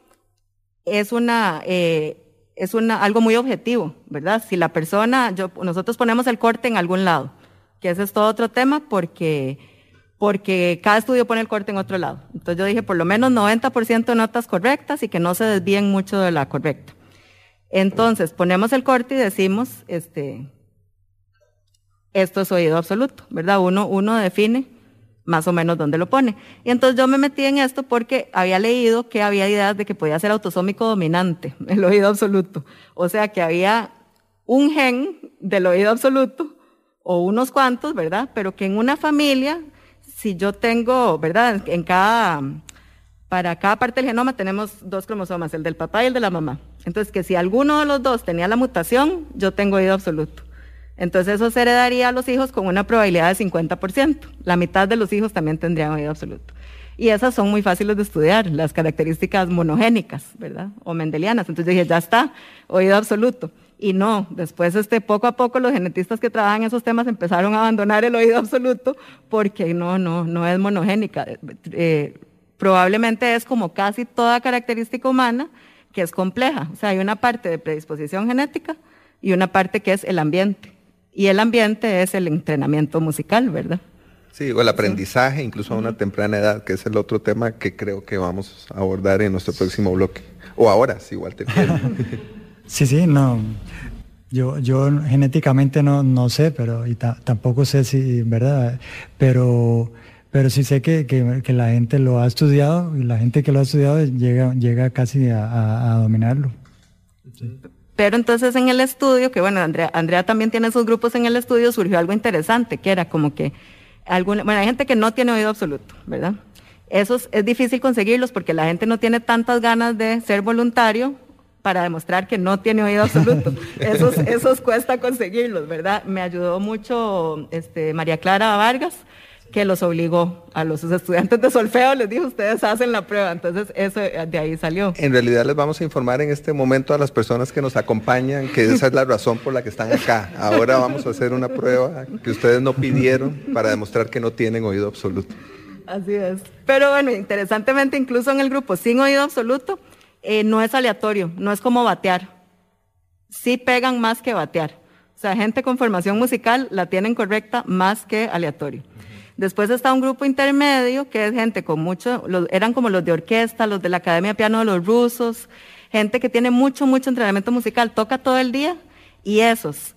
es una, eh, es una, algo muy objetivo, ¿verdad? Si la persona, nosotros ponemos el corte en algún lado, que ese es todo otro tema porque, porque cada estudio pone el corte en otro lado. Entonces yo dije, por lo menos 90% de notas correctas y que no se desvíen mucho de la correcta. Entonces ponemos el corte y decimos, este, esto es oído absoluto, ¿verdad? Uno, uno define más o menos dónde lo pone. Y entonces yo me metí en esto porque había leído que había ideas de que podía ser autosómico dominante, [LAUGHS] el oído absoluto. O sea, que había un gen del oído absoluto, o unos cuantos, ¿verdad? Pero que en una familia, si yo tengo, ¿verdad? En cada, para cada parte del genoma tenemos dos cromosomas, el del papá y el de la mamá. Entonces, que si alguno de los dos tenía la mutación, yo tengo oído absoluto. Entonces eso se heredaría a los hijos con una probabilidad de 50%. La mitad de los hijos también tendrían oído absoluto. Y esas son muy fáciles de estudiar, las características monogénicas, ¿verdad? O mendelianas. Entonces dije, ya está, oído absoluto. Y no, después este, poco a poco los genetistas que trabajan esos temas empezaron a abandonar el oído absoluto porque no, no, no es monogénica. Eh, probablemente es como casi toda característica humana que es compleja. O sea, hay una parte de predisposición genética y una parte que es el ambiente. Y el ambiente es el entrenamiento musical, ¿verdad? Sí, o el aprendizaje, incluso a una temprana edad, que es el otro tema que creo que vamos a abordar en nuestro próximo bloque. O ahora, si igual te quiero. [LAUGHS] Sí, sí, no. Yo, yo genéticamente no, no sé, pero y ta- tampoco sé si, ¿verdad? Pero, pero sí sé que, que- que la gente lo ha estudiado y la gente que lo ha estudiado llega, llega casi a, a- a dominarlo. Pero entonces en el estudio, que bueno, Andrea, Andrea también tiene sus grupos en el estudio, surgió algo interesante, que era como que alguna, bueno, hay gente que no tiene oído absoluto, ¿verdad? Esos es difícil conseguirlos porque la gente no tiene tantas ganas de ser voluntario para demostrar que no tiene oído absoluto. [LAUGHS] Esos, esos cuesta conseguirlos, ¿verdad? Me ayudó mucho este, María Clara Vargas, que los obligó a los estudiantes de solfeo, les dijo, ustedes hacen la prueba. Entonces, eso eh, de ahí salió. En realidad les vamos a informar en este momento a las personas que nos acompañan que esa es la razón por la que están acá. Ahora vamos a hacer una prueba que ustedes no pidieron para demostrar que no tienen oído absoluto. Así es. Pero bueno, interesantemente, incluso en el grupo sin oído absoluto, eh, no es aleatorio, no es como batear. Sí pegan más que batear. O sea, gente con formación musical la tienen correcta más que aleatorio. Después está un grupo intermedio que es gente con mucho, los- eran como los de orquesta, los de la Academia de Piano de los rusos, gente que tiene mucho, mucho entrenamiento musical, toca todo el día y esos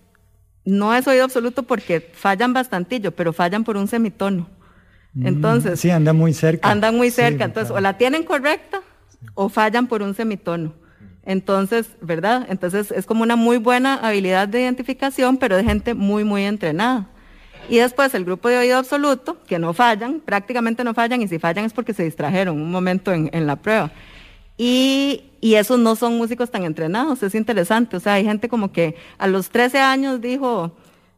no es oído absoluto porque fallan bastantillo, pero fallan por un semitono. Entonces, Sí, anda muy cerca. andan muy Sí, cerca. Entonces, claro. o la tienen correcta o fallan por un semitono. Entonces, ¿verdad? Entonces es como una muy buena habilidad de identificación, pero de gente muy, muy entrenada. Y después el grupo de oído absoluto, que no fallan, prácticamente no fallan, y si fallan es porque se distrajeron un momento en, en la prueba. Y, y esos no son músicos tan entrenados, es interesante. O sea, hay gente como que a los 13 años dijo,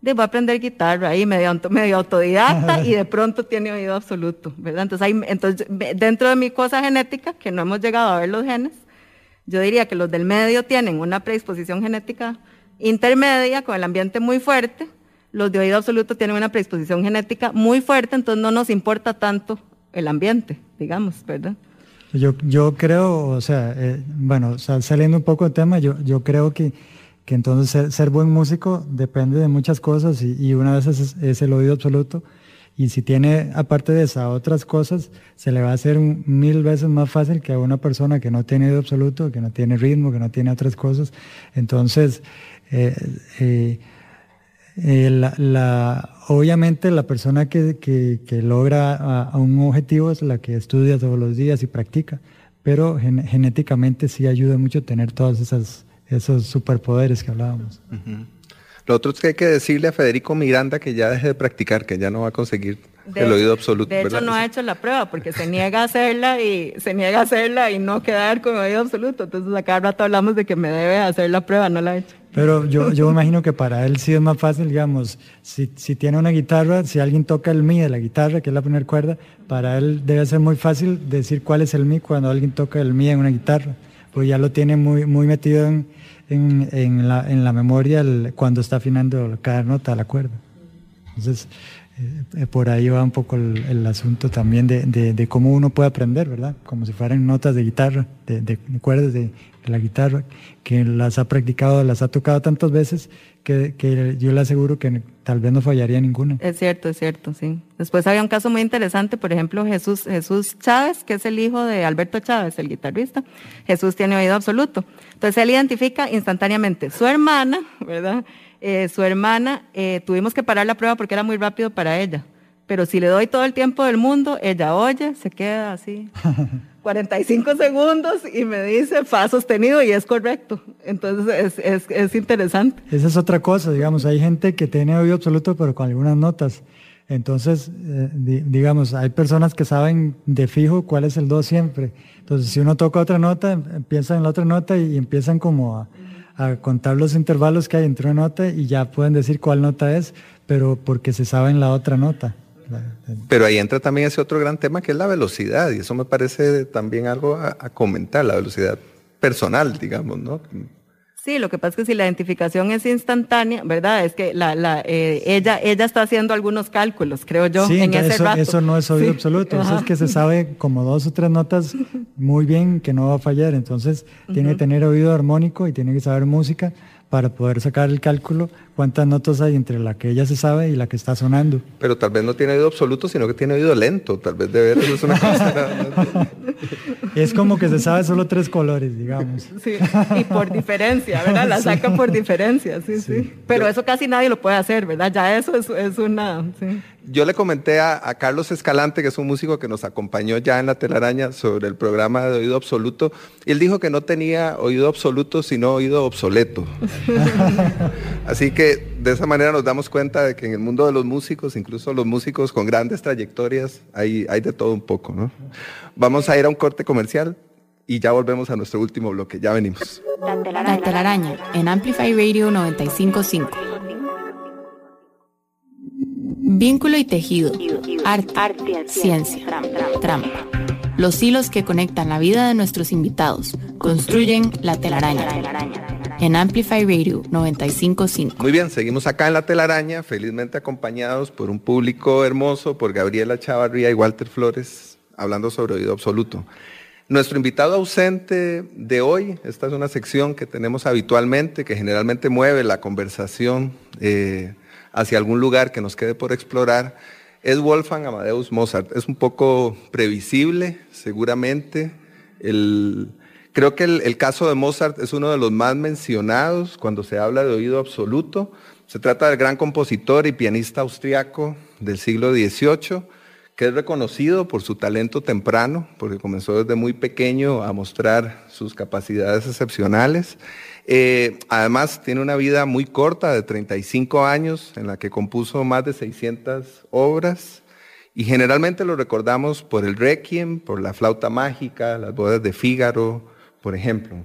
va a aprender guitarra ahí medio, [LAUGHS] medio autodidacta y de pronto tiene oído absoluto, ¿verdad? Entonces, hay, entonces, dentro de mi cosa genética, que no hemos llegado a ver los genes, yo diría que los del medio tienen una predisposición genética intermedia con el ambiente muy fuerte, los de oído absoluto tienen una predisposición genética muy fuerte, entonces no nos importa tanto el ambiente, digamos, ¿verdad? Yo, yo creo, o sea, eh, bueno, saliendo un poco del tema, yo, yo creo que que entonces ser, buen músico depende de muchas cosas y, una de esas es, el oído absoluto. Y si tiene, aparte de esas otras cosas, se le va a hacer mil veces más fácil que a una persona que no tiene oído absoluto, que no tiene ritmo, que no tiene otras cosas. Entonces, eh, eh, eh, la, obviamente la persona que, que, logra a, un objetivo es la que estudia todos los días y practica, pero genéticamente sí ayuda mucho tener todas esas esos superpoderes que hablábamos. Lo otro es que hay que decirle a Federico Miranda que ya deje de practicar, que ya no va a conseguir el oído absoluto. De hecho, no ha hecho la prueba porque se niega a hacerla y se niega a hacerla y no quedar con oído absoluto. Entonces, a cada rato hablamos de que me debe hacer la prueba, no la ha hecho. Pero yo, yo imagino que para él sí es más fácil, digamos, si, si tiene una guitarra, si alguien toca el mi de la guitarra, que es la primera cuerda, para él debe ser muy fácil decir cuál es el mi cuando alguien toca el mi en una guitarra, pues ya lo tiene muy, muy metido en, en, la, en la memoria cuando está afinando cada nota la cuerda. Entonces, por ahí va un poco el, asunto también de, de, cómo uno puede aprender, ¿verdad? Como si fueran notas de guitarra, de, de cuerdas de, la guitarra, que las ha practicado, las ha tocado tantas veces que, que, yo le aseguro que tal vez no fallaría ninguna. Es cierto, es cierto, sí. Después había un caso muy interesante, por ejemplo, Jesús, Jesús Chávez, que es el hijo de Alberto Chávez, el guitarrista. Jesús tiene oído absoluto. Entonces él identifica instantáneamente su hermana, ¿verdad? Eh, su hermana, eh, tuvimos que parar la prueba porque era muy rápido para ella. Pero si le doy todo el tiempo del mundo, ella oye, se queda así. [LAUGHS] 45 segundos y me dice fa sostenido y es correcto. Entonces es, es, es, interesante. Esa es otra cosa, digamos, hay gente que tiene oído absoluto pero con algunas notas. Entonces, eh, digamos, hay personas que saben de fijo cuál es el do siempre. Entonces, si uno toca otra nota, empiezan en la otra nota y empiezan como a, a contar los intervalos que hay entre una nota y ya pueden decir cuál nota es, pero porque se sabe en la otra nota. Pero ahí entra también ese otro gran tema que es la velocidad, y eso me parece también algo a, comentar, la velocidad personal, digamos, ¿no? Sí, lo que pasa es que si la identificación es instantánea, ¿verdad? Es que la, la, eh, ella, ella está haciendo algunos cálculos, creo yo, en ese eso, rato. eso no es oído absoluto, eso es que se sabe como dos o tres notas muy bien que no va a fallar, entonces tiene que tener oído armónico y tiene que saber música para poder sacar el cálculo cuántas notas hay entre la que ella se sabe y la que está sonando. Pero tal vez no tiene oído absoluto, sino que tiene oído lento, tal vez de ver eso es una cosa. [LAUGHS] es como que se sabe solo tres colores, digamos. [LAUGHS] Sí, y por diferencia, ¿verdad? La saca por diferencia, sí, sí. Pero eso casi nadie lo puede hacer, ¿verdad? Ya eso es, es una... Sí. Yo le comenté a, Carlos Escalante, que es un músico que nos acompañó ya en la telaraña sobre el programa de oído absoluto, y él dijo que no tenía oído absoluto, sino oído obsoleto. [LAUGHS] Así que de esa manera nos damos cuenta de que en el mundo de los músicos, incluso los músicos con grandes trayectorias, hay, hay de todo un poco. ¿no? Vamos a ir a un corte comercial y ya volvemos a nuestro último bloque. Ya venimos. La telaraña en Amplify Radio 955. Vínculo y tejido, arte, ciencia, trampa. Los hilos que conectan la vida de nuestros invitados construyen la telaraña. En Amplify Radio 955. Muy bien, seguimos acá en la telaraña, felizmente acompañados por un público hermoso, por Gabriela Chavarría y Walter Flores, hablando sobre oído absoluto. Nuestro invitado ausente de hoy, esta es una sección que tenemos habitualmente, que generalmente mueve la conversación. Eh, hacia algún lugar que nos quede por explorar, es Wolfgang Amadeus Mozart. Es un poco previsible, seguramente. creo que el, caso de Mozart es uno de los más mencionados cuando se habla de oído absoluto. Se trata del gran compositor y pianista austriaco del siglo XVIII, que es reconocido por su talento temprano, porque comenzó desde muy pequeño a mostrar sus capacidades excepcionales eh, además, tiene una vida muy corta, de 35 años, en la que compuso más de 600 obras. Y generalmente lo recordamos por el Requiem, por la flauta mágica, las bodas de Fígaro, por ejemplo.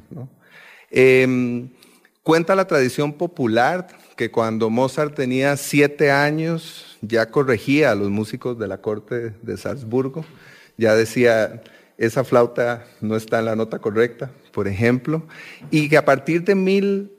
Em, Cuenta la tradición popular que cuando Mozart tenía siete años ya corregía a los músicos de la corte de Salzburgo, ya decía, esa flauta no está en la nota correcta, por ejemplo, y que a partir de, mil,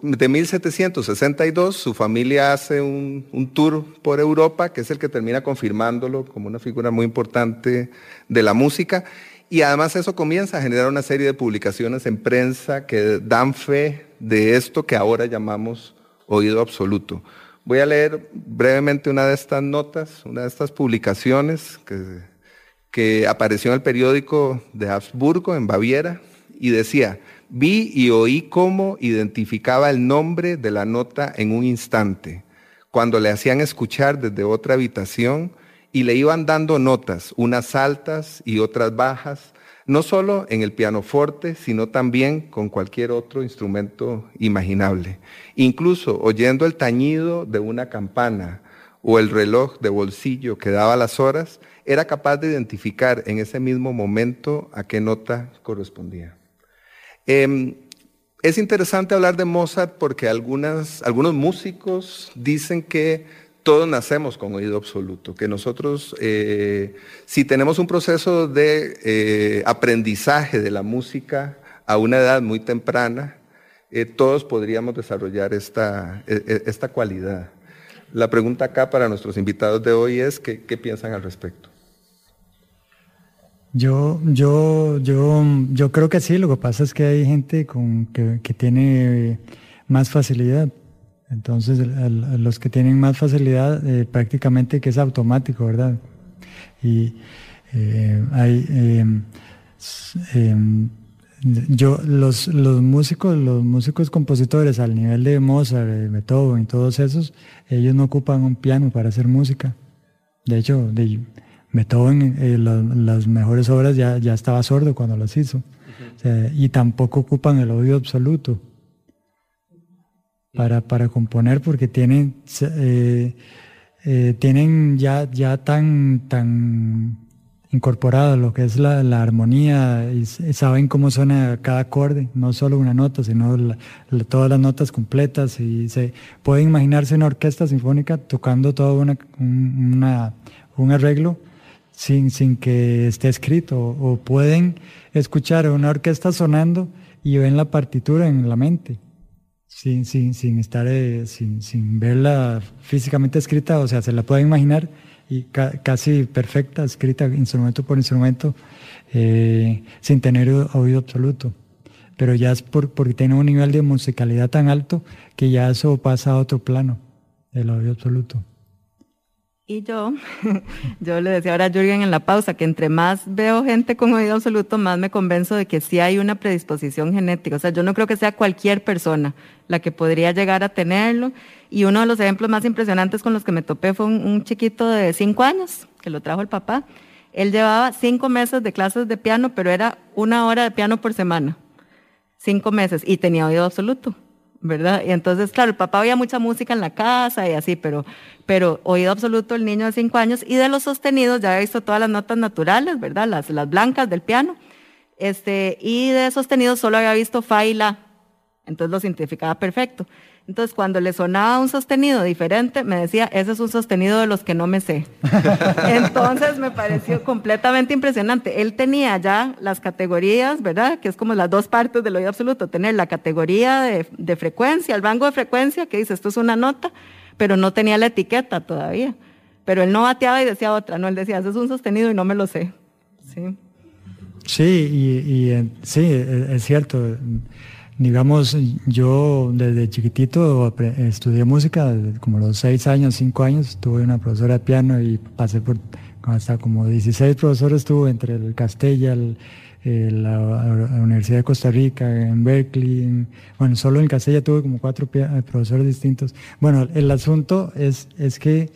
de 1762 su familia hace un, un, tour por Europa, que es el que termina confirmándolo como una figura muy importante de la música, y además eso comienza a generar una serie de publicaciones en prensa que dan fe de esto que ahora llamamos oído absoluto. Voy a leer brevemente una de estas notas, una de estas publicaciones que que apareció en el periódico de Habsburgo, en Baviera, y decía, vi y oí cómo identificaba el nombre de la nota en un instante, cuando le hacían escuchar desde otra habitación y le iban dando notas, unas altas y otras bajas, no solo en el pianoforte, sino también con cualquier otro instrumento imaginable, incluso oyendo el tañido de una campana o el reloj de bolsillo que daba las horas, era capaz de identificar en ese mismo momento a qué nota correspondía. Eh, es interesante hablar de Mozart porque algunas, algunos músicos dicen que todos nacemos con oído absoluto, que nosotros, eh, si tenemos un proceso de eh, aprendizaje de la música a una edad muy temprana, eh, todos podríamos desarrollar esta, e, e, esta cualidad. La pregunta acá para nuestros invitados de hoy es, ¿qué, qué piensan al respecto? Yo, yo, yo, yo creo que sí, lo que pasa es que hay gente con, que, que tiene más facilidad. Entonces, los que tienen más facilidad, eh, prácticamente que es automático, ¿verdad? Y eh, hay, eh, yo, los, los músicos, los músicos compositores al nivel de Mozart, Beethoven y todos esos, ellos no ocupan un piano para hacer música. De hecho, de, Beethoven, eh, la, las mejores obras ya, ya estaba sordo cuando las hizo. Uh -huh. o sea, y tampoco ocupan el oído absoluto para, para componer porque tienen, eh, eh, tienen ya, ya tan, tan incorporado lo que es la, la armonía y, y, saben cómo suena cada acorde, no solo una nota, sino la, la, todas las notas completas y se pueden imaginarse una orquesta sinfónica tocando todo una, un, una, un arreglo sin, sin que esté escrito, o pueden escuchar una orquesta sonando y ven la partitura en la mente, sin, sin, sin estar, eh, sin, sin verla físicamente escrita, o sea, se la pueden imaginar y ca casi perfecta, escrita instrumento por instrumento, eh, sin tener oído absoluto. Pero ya es por, porque tiene un nivel de musicalidad tan alto que ya eso pasa a otro plano, el oído absoluto. Y yo, [LAUGHS] yo le decía ahora a Jürgen en la pausa que entre más veo gente con oído absoluto, más me convenzo de que sí hay una predisposición genética. O sea, yo no creo que sea cualquier persona la que podría llegar a tenerlo. Y uno de los ejemplos más impresionantes con los que me topé fue un, un chiquito de cinco años, que lo trajo el papá. Él llevaba cinco meses de clases de piano, pero era una hora de piano por semana. Cinco meses. Y tenía oído absoluto. ¿Verdad? Y entonces, claro, el papá oía mucha música en la casa y así, pero, pero oído absoluto el niño de cinco años y de los sostenidos ya había visto todas las notas naturales, ¿verdad? Las, las blancas del piano. Este, y de sostenidos solo había visto fa y la. Entonces lo identificaba perfecto. Entonces, cuando le sonaba un sostenido diferente, me decía, ese es un sostenido de los que no me sé. [LAUGHS] Entonces, me pareció completamente impresionante. Él tenía ya las categorías, ¿verdad? Que es como las dos partes del oído absoluto. Tener la categoría de, de frecuencia, el rango de frecuencia, que dice, esto es una nota, pero no tenía la etiqueta todavía. Pero él no bateaba y decía otra, no, él decía, ese es un sostenido y no me lo sé. Sí. Sí, y, y sí, es cierto digamos, yo desde chiquitito estudié música, como los seis años, cinco años, tuve una profesora de piano y pasé por hasta como 16 profesores tuve entre el Castella, el, la, Universidad de Costa Rica, en Berkeley, en, bueno, solo en Castella tuve como cuatro profesores distintos. Bueno, el asunto es, es que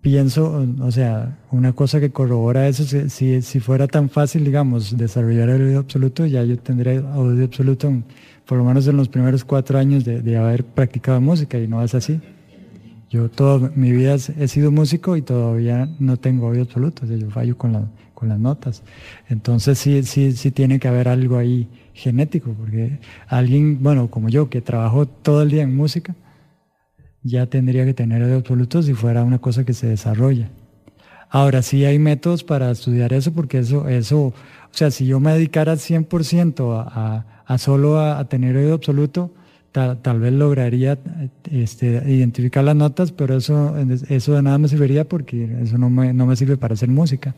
pienso, o sea, una cosa que corrobora eso, si, si fuera tan fácil, digamos, desarrollar el oído absoluto, ya yo tendría oído absoluto por lo menos en los primeros cuatro años de, de haber practicado música y no es así. Yo toda mi vida he sido músico y todavía no tengo oído absoluto, o sea, yo fallo con, la, con las notas. Entonces sí, sí, sí tiene que haber algo ahí genético, porque alguien, bueno, como yo, que trabajo todo el día en música, ya tendría que tener oído absoluto si fuera una cosa que se desarrolla. Ahora sí hay métodos para estudiar eso, porque eso, eso, o sea, si yo me dedicara 100% a, a, a solo a, tener oído absoluto, tal, tal vez lograría este, identificar las notas, pero eso, eso de nada me serviría porque eso no me, no me sirve para hacer música.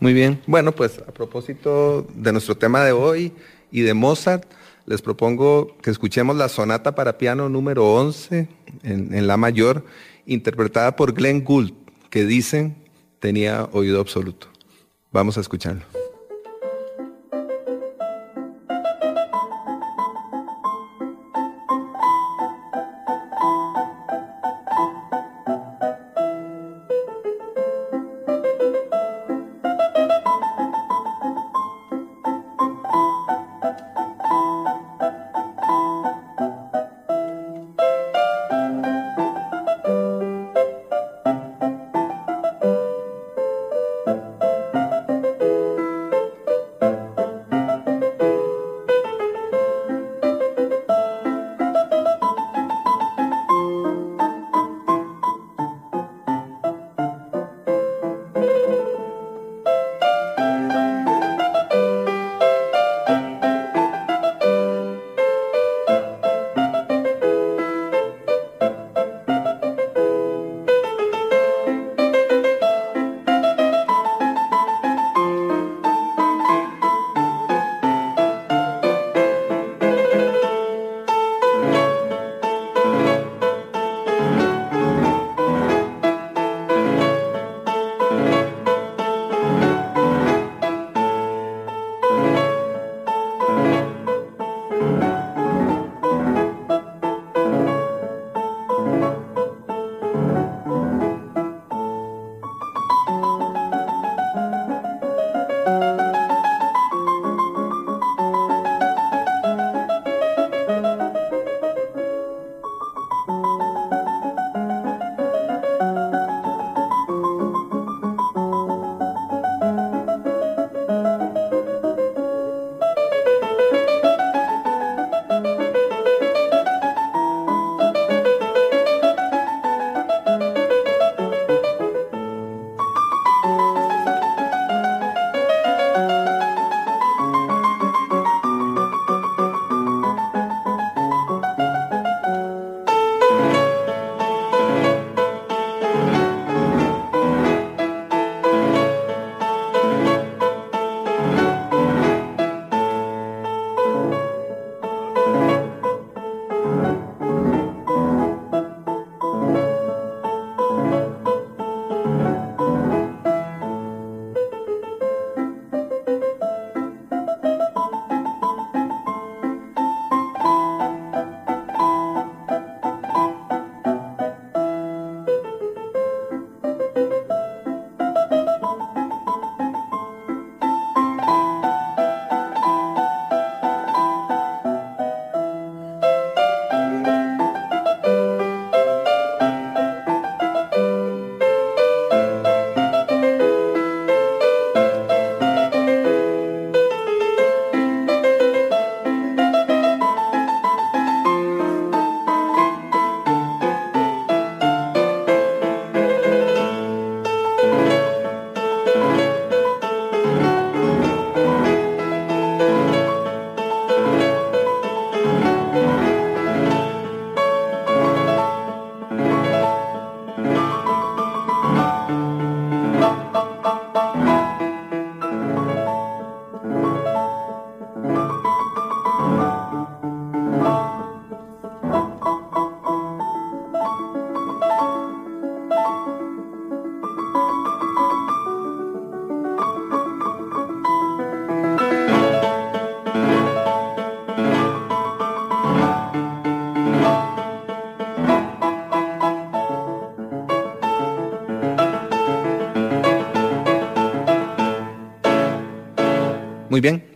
Muy bien. Bueno, pues a propósito de nuestro tema de hoy y de Mozart, les propongo que escuchemos la sonata para piano número 11 en, en la mayor, interpretada por Glenn Gould, que dicen tenía oído absoluto. Vamos a escucharlo.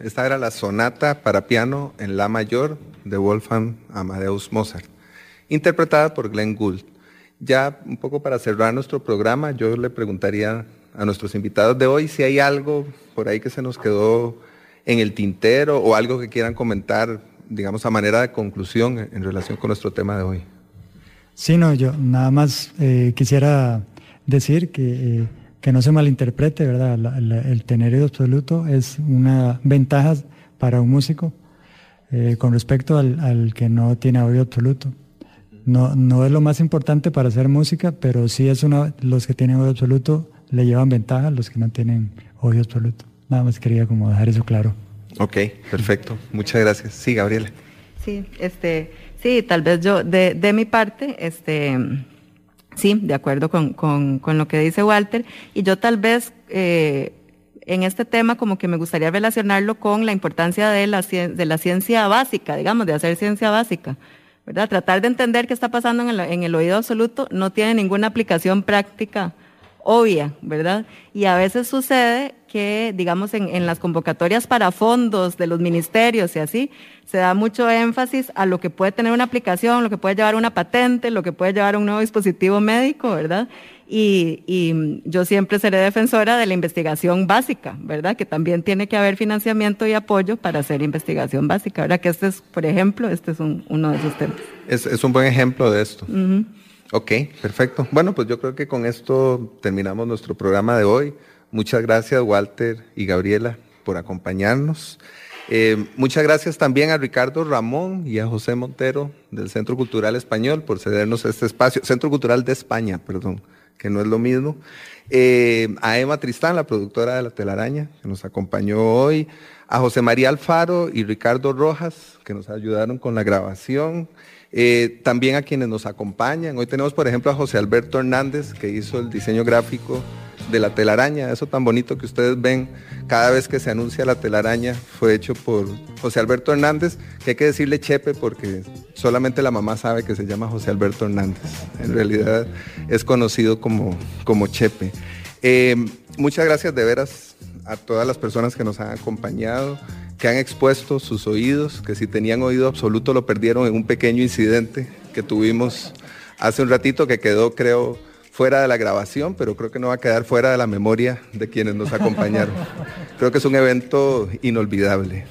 Esta era la sonata para piano en la mayor de Wolfgang Amadeus Mozart. interpretada por Glenn Gould. Ya un poco para cerrar nuestro programa, yo le preguntaría a nuestros invitados de hoy si hay algo por ahí que se nos quedó en el tintero o algo que quieran comentar, digamos, a manera de conclusión en relación con nuestro tema de hoy. Sí, no, yo nada más eh, quisiera decir que, eh, que no se malinterprete, ¿verdad? La- la- el tener oído absoluto es una ventaja para un músico eh, con respecto al, al que no tiene oído absoluto. No, no es lo más importante para hacer música, pero sí es una, los que tienen oído absoluto le llevan ventaja a los que no tienen oído absoluto. Nada más quería como dejar eso claro. Ok, perfecto. Muchas gracias. Sí, Gabriela. Sí, este, sí, tal vez yo, de, de mi parte, este, sí, de acuerdo con, con, con lo que dice Walter, y yo tal vez eh, en este tema como que me gustaría relacionarlo con la importancia de la, de la ciencia básica, digamos, de hacer ciencia básica. ¿verdad? Tratar de entender qué está pasando en el, en el oído absoluto no tiene ninguna aplicación práctica obvia, ¿verdad? Y a veces sucede que, digamos, en, en las convocatorias para fondos de los ministerios y así, se da mucho énfasis a lo que puede tener una aplicación, lo que puede llevar una patente, lo que puede llevar un nuevo dispositivo médico, ¿verdad? Y, y yo siempre seré defensora de la investigación básica, ¿verdad? Que también tiene que haber financiamiento y apoyo para hacer investigación básica, ¿verdad? Que este es, por ejemplo, este es un- uno de esos temas. Es, es un buen ejemplo de esto. Ujú. Ok, perfecto. Bueno, pues yo creo que con esto terminamos nuestro programa de hoy. Muchas gracias, Walter y Gabriela, por acompañarnos. Eh, muchas gracias también a Ricardo Ramón y a José Montero del Centro Cultural Español por cedernos este espacio. Centro Cultural de España, perdón, que no es lo mismo. Eh, a Emma Tristán, la productora de La Telaraña, que nos acompañó hoy. A José María Alfaro y Ricardo Rojas, que nos ayudaron con la grabación. Eh, también a quienes nos acompañan. Hoy tenemos, por ejemplo, a José Alberto Hernández, que hizo el diseño gráfico de la telaraña. Eso tan bonito que ustedes ven cada vez que se anuncia la telaraña fue hecho por José Alberto Hernández, que hay que decirle Chepe porque solamente la mamá sabe que se llama José Alberto Hernández. En realidad es conocido como, como Chepe. Eh, muchas gracias de veras a todas las personas que nos han acompañado, que han expuesto sus oídos, que si tenían oído absoluto lo perdieron en un pequeño incidente que tuvimos hace un ratito que quedó, creo, fuera de la grabación, pero creo que no va a quedar fuera de la memoria de quienes nos acompañaron. [LAUGHS] creo que es un evento inolvidable.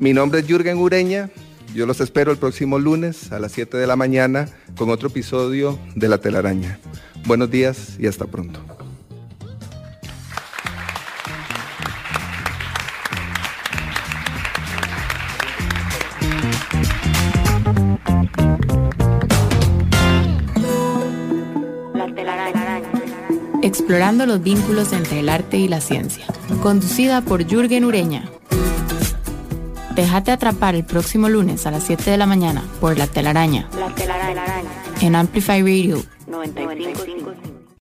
Mi nombre es Jürgen Ureña. Yo los espero el próximo lunes a las 7 de la mañana con otro episodio de La Telaraña. Buenos días y hasta pronto. Explorando los vínculos entre el arte y la ciencia. Conducida por Jürgen Ureña. Déjate atrapar el próximo lunes a las 7 de la mañana por La Telaraña La telaraña. en Amplify Radio 95.5.